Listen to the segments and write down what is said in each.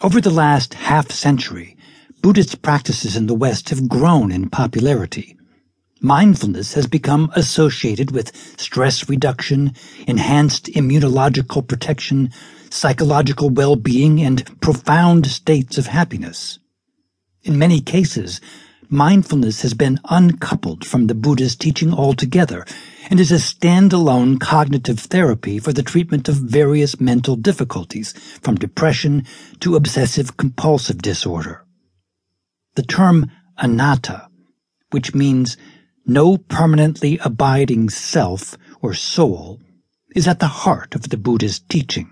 Over the last half century, Buddhist practices in the West have grown in popularity. Mindfulness has become associated with stress reduction, enhanced immunological protection, psychological well-being, and profound states of happiness. In many cases, mindfulness has been uncoupled from the Buddha's teaching altogether and is a standalone cognitive therapy for the treatment of various mental difficulties, from depression to obsessive compulsive disorder. The term anatta, which means no permanently abiding self or soul, is at the heart of the Buddha's teaching.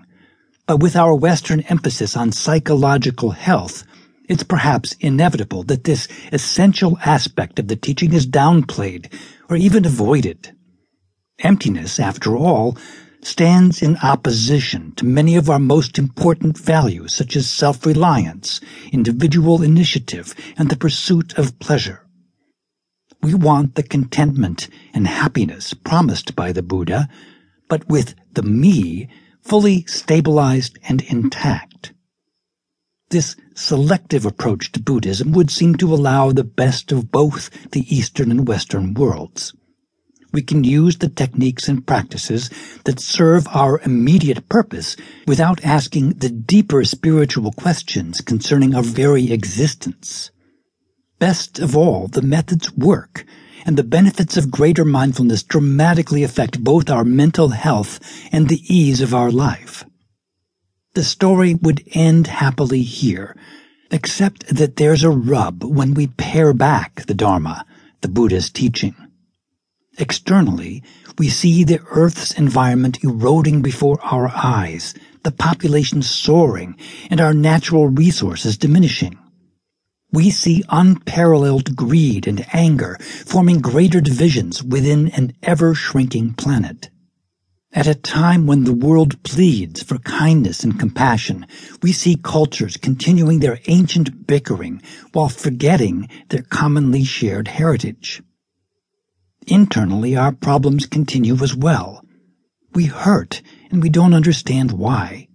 But with our Western emphasis on psychological health, it's perhaps inevitable that this essential aspect of the teaching is downplayed or even avoided. Emptiness, after all, stands in opposition to many of our most important values such as self-reliance, individual initiative, and the pursuit of pleasure. We want the contentment and happiness promised by the Buddha, but with the me fully stabilized and intact. This selective approach to Buddhism would seem to allow the best of both the Eastern and Western worlds. We can use the techniques and practices that serve our immediate purpose without asking the deeper spiritual questions concerning our very existence. Best of all, the methods work, and the benefits of greater mindfulness dramatically affect both our mental health and the ease of our life. The story would end happily here, except that there's a rub when we pare back the Dharma, the Buddha's teaching. Externally, we see the Earth's environment eroding before our eyes, the population soaring, and our natural resources diminishing. We see unparalleled greed and anger forming greater divisions within an ever-shrinking planet. At a time when the world pleads for kindness and compassion, we see cultures continuing their ancient bickering while forgetting their commonly shared heritage. Internally, our problems continue as well. We hurt and we don't understand why.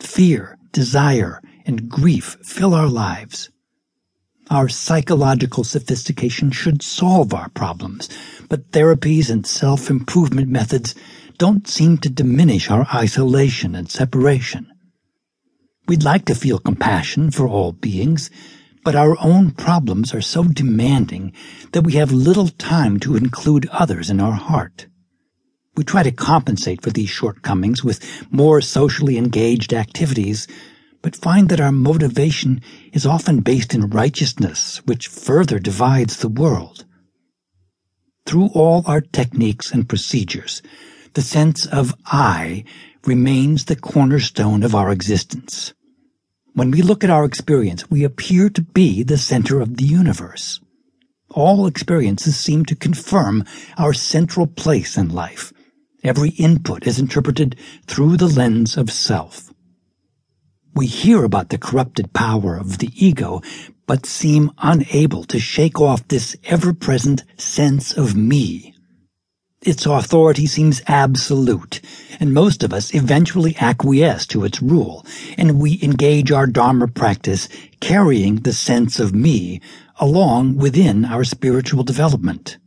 Fear, desire, and grief fill our lives. Our psychological sophistication should solve our problems, but therapies and self-improvement methods don't seem to diminish our isolation and separation. We'd like to feel compassion for all beings, but our own problems are so demanding that we have little time to include others in our heart. We try to compensate for these shortcomings with more socially engaged activities, but find that our motivation is often based in righteousness, which further divides the world. Through all our techniques and procedures, the sense of I remains the cornerstone of our existence. When we look at our experience, we appear to be the center of the universe. All experiences seem to confirm our central place in life. Every input is interpreted through the lens of self. We hear about the corrupted power of the ego, but seem unable to shake off this ever-present sense of me. Its authority seems absolute, and most of us eventually acquiesce to its rule, and we engage our Dharma practice carrying the sense of me along within our spiritual development.